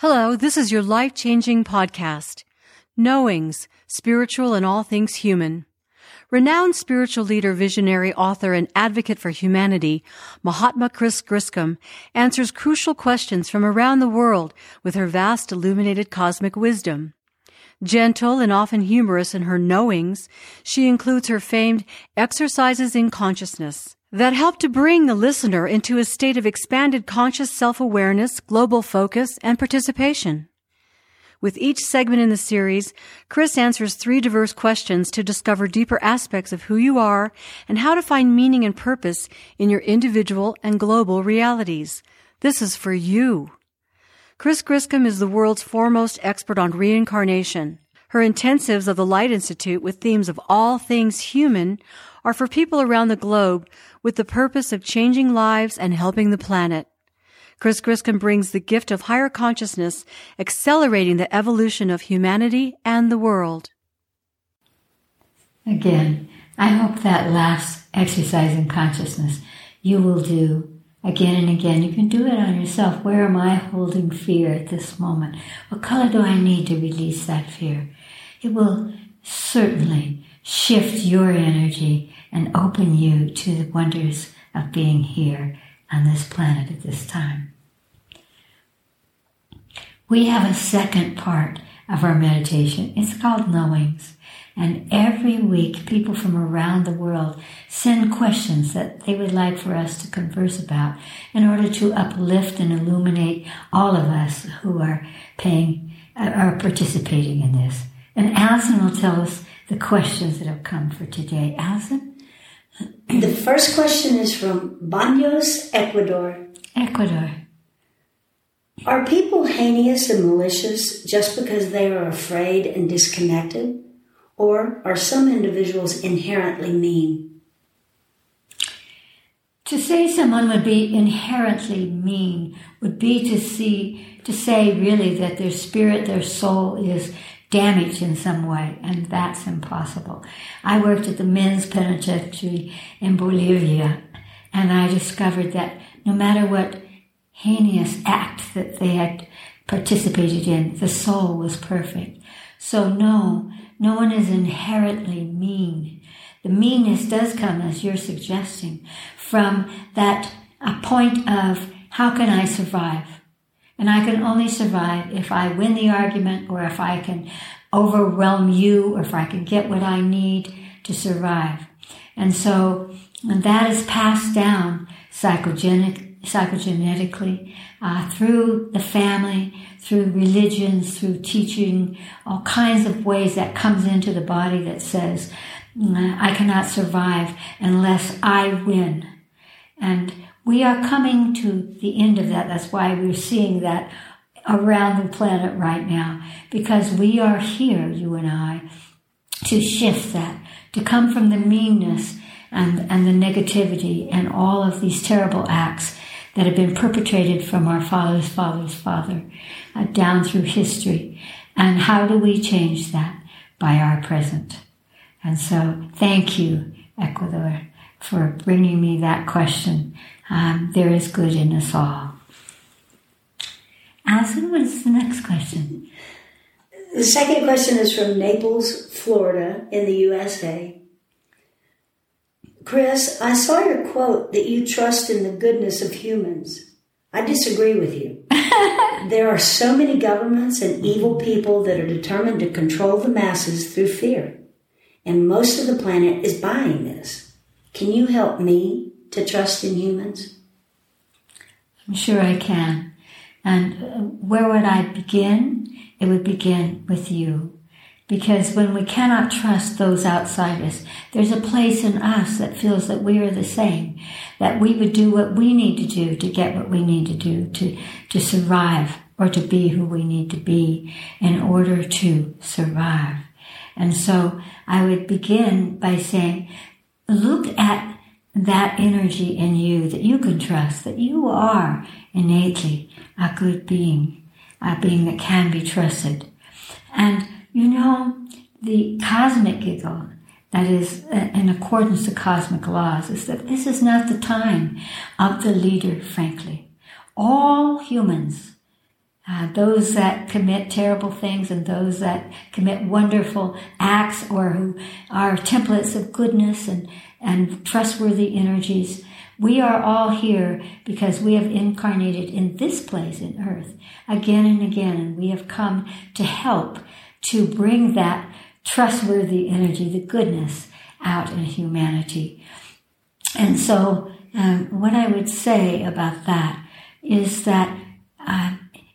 Hello, this is your life changing podcast, Knowings, Spiritual and All Things Human. Renowned spiritual leader, visionary, author, and advocate for humanity, Mahatma Chris Griscom answers crucial questions from around the world with her vast illuminated cosmic wisdom. Gentle and often humorous in her knowings, she includes her famed exercises in consciousness that help to bring the listener into a state of expanded conscious self-awareness, global focus, and participation. With each segment in the series, Chris answers three diverse questions to discover deeper aspects of who you are and how to find meaning and purpose in your individual and global realities. This is for you. Chris Griscom is the world's foremost expert on reincarnation. Her intensives of the Light Institute with themes of all things human are for people around the globe with the purpose of changing lives and helping the planet. Chris Griscom brings the gift of higher consciousness, accelerating the evolution of humanity and the world. Again, I hope that last exercise in consciousness you will do again and again. You can do it on yourself. Where am I holding fear at this moment? What color do I need to release that fear? It will certainly shift your energy and open you to the wonders of being here on this planet at this time. We have a second part of our meditation. It's called knowings. And every week, people from around the world send questions that they would like for us to converse about in order to uplift and illuminate all of us who are paying, are participating in this. And Alison will tell us the questions that have come for today. Alison? The first question is from Baños, Ecuador. Ecuador. Are people heinous and malicious just because they are afraid and disconnected? Or are some individuals inherently mean? To say someone would be inherently mean would be to see, to say really that their spirit, their soul is damaged in some way, and that's impossible. I worked at the men's penitentiary in Bolivia, and I discovered that no matter what heinous act that they had participated in, the soul was perfect. So no, no one is inherently mean. The meanness does come, as you're suggesting, from that a point of how can I survive? And I can only survive if I win the argument or if I can overwhelm you or if I can get what I need to survive. And so and that is passed down psychogenic, psychogenetically uh, through the family, through religions, through teaching, all kinds of ways that comes into the body that says, mm, I cannot survive unless I win. And we are coming to the end of that. That's why we're seeing that around the planet right now, because we are here, you and I, to shift that, to come from the meanness and, and the negativity and all of these terrible acts that have been perpetrated from our father's father's father uh, down through history. And how do we change that? By our present. And so thank you, Ecuador, for bringing me that question um, there is good in us all. Alison, what is the next question? The second question is from Naples, Florida, in the USA. Chris, I saw your quote that you trust in the goodness of humans. I disagree with you. there are so many governments and evil people that are determined to control the masses through fear. And most of the planet is buying this. Can you help me to trust in humans? I'm sure I can. And uh, where would I begin? It would begin with you. Because when we cannot trust those outside us, there's a place in us that feels that we are the same, that we would do what we need to do to get what we need to do to, to survive or to be who we need to be in order to survive. And so I would begin by saying, look at that energy in you that you can trust, that you are innately a good being, a being that can be trusted. And you know, the cosmic giggle that is uh, in accordance to cosmic laws is that this is not the time of the leader, frankly. All humans uh, those that commit terrible things and those that commit wonderful acts or who are templates of goodness and, and trustworthy energies. We are all here because we have incarnated in this place in earth again and again, and we have come to help to bring that trustworthy energy, the goodness, out in humanity. And so, um, what I would say about that is that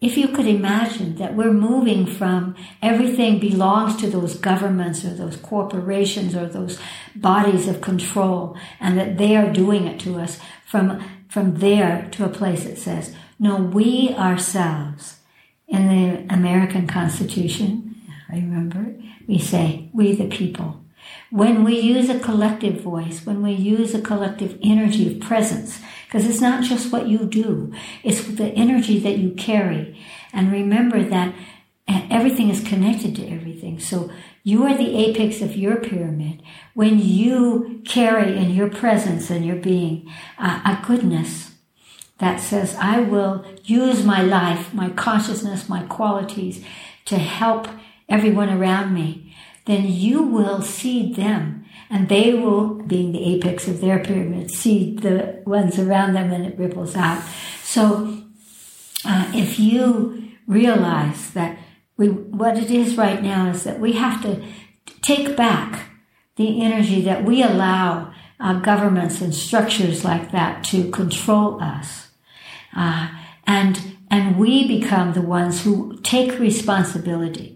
if you could imagine that we're moving from everything belongs to those governments or those corporations or those bodies of control and that they are doing it to us from, from there to a place that says, no, we ourselves in the American Constitution, I remember, we say, we the people. When we use a collective voice, when we use a collective energy of presence, because it's not just what you do, it's the energy that you carry. And remember that everything is connected to everything. So you are the apex of your pyramid. When you carry in your presence and your being uh, a goodness that says, I will use my life, my consciousness, my qualities to help everyone around me, then you will seed them and they will, being the apex of their pyramid, seed the ones around them and it ripples out. So, uh, if you realize that we, what it is right now is that we have to take back the energy that we allow uh, governments and structures like that to control us. Uh, and, and we become the ones who take responsibility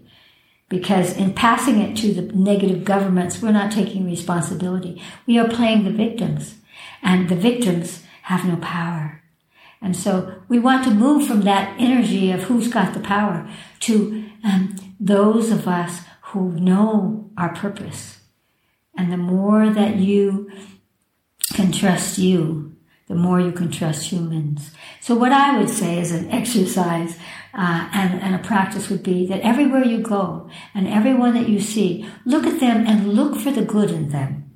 because in passing it to the negative governments, we're not taking responsibility. We are playing the victims, and the victims have no power. And so we want to move from that energy of who's got the power to um, those of us who know our purpose. And the more that you can trust you, the more you can trust humans. So what I would say is an exercise uh, and, and a practice would be that everywhere you go and everyone that you see, look at them and look for the good in them.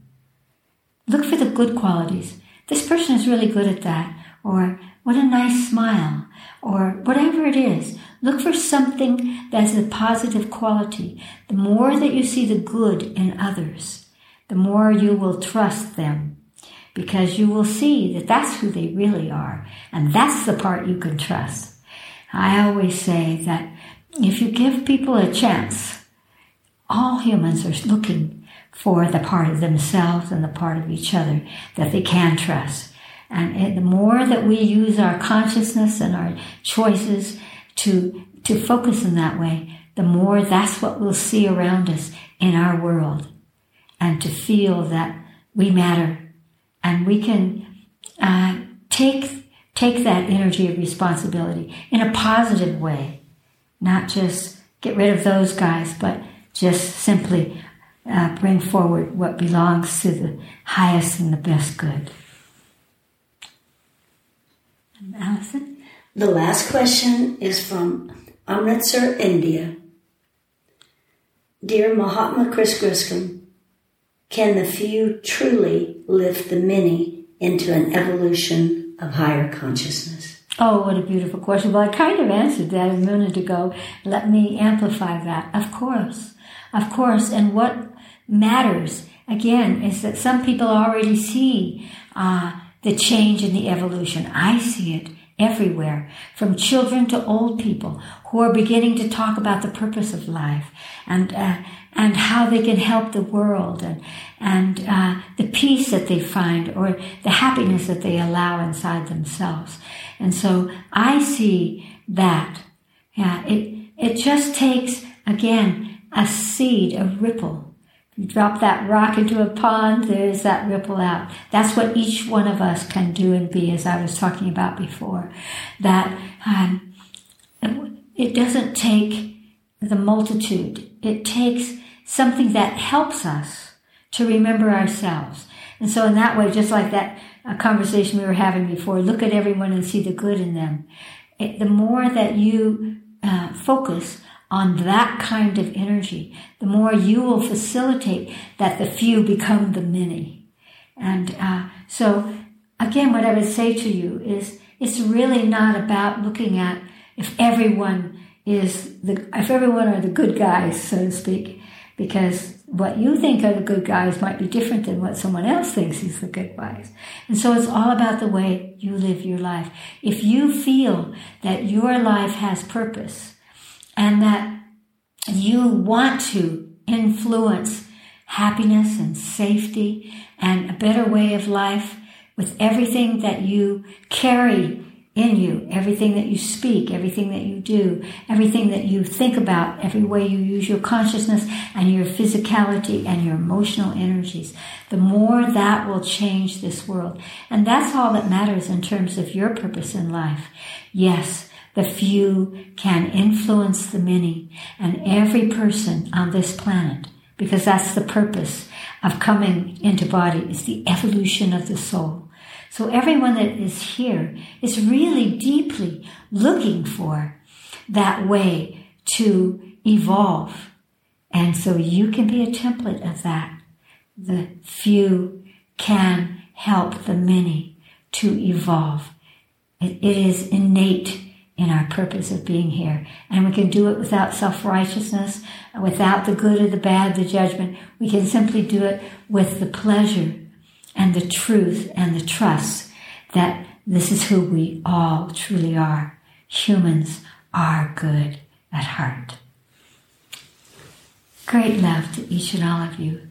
Look for the good qualities. This person is really good at that. Or what a nice smile. Or whatever it is. Look for something that's a positive quality. The more that you see the good in others, the more you will trust them because you will see that that's who they really are. And that's the part you can trust. I always say that if you give people a chance, all humans are looking for the part of themselves and the part of each other that they can trust. And the more that we use our consciousness and our choices to, to focus in that way, the more that's what we'll see around us in our world. And to feel that we matter and we can uh, take take that energy of responsibility in a positive way, not just get rid of those guys, but just simply uh, bring forward what belongs to the highest and the best good. Allison? The last question is from Amritsar, India. Dear Mahatma Chris Griscom, can the few truly lift the many into an evolution of higher consciousness? Oh, what a beautiful question. Well, I kind of answered that a minute ago. Let me amplify that. Of course. Of course. And what matters, again, is that some people already see uh, the change in the evolution. I see it everywhere, from children to old people who are beginning to talk about the purpose of life and uh, and how they can help the world and and uh, the peace that they find or the happiness that they allow inside themselves. And so I see that. Yeah, it it just takes again a seed, a ripple. You drop that rock into a pond, there's that ripple out. That's what each one of us can do and be, as I was talking about before. That um, it doesn't take the multitude. It takes something that helps us to remember ourselves. And so, in that way, just like that conversation we were having before, look at everyone and see the good in them. It, the more that you uh, focus on that kind of energy, the more you will facilitate that the few become the many. And uh, so, again, what I would say to you is it's really not about looking at if everyone is the, if everyone are the good guys, so to speak, because what you think are the good guys might be different than what someone else thinks is the good guys. And so it's all about the way you live your life. If you feel that your life has purpose and that you want to influence happiness and safety and a better way of life with everything that you carry in you, everything that you speak, everything that you do, everything that you think about, every way you use your consciousness and your physicality and your emotional energies, the more that will change this world. And that's all that matters in terms of your purpose in life. Yes, the few can influence the many and every person on this planet, because that's the purpose of coming into body is the evolution of the soul. So everyone that is here is really deeply looking for that way to evolve. And so you can be a template of that. The few can help the many to evolve. it, is innate in our purpose of being here. And we can do it without self-righteousness, without the good or the bad, the judgment. We can simply do it with the pleasure and the truth and the trust that this is who we all truly are. Humans are good at heart. Great love to each and all of you.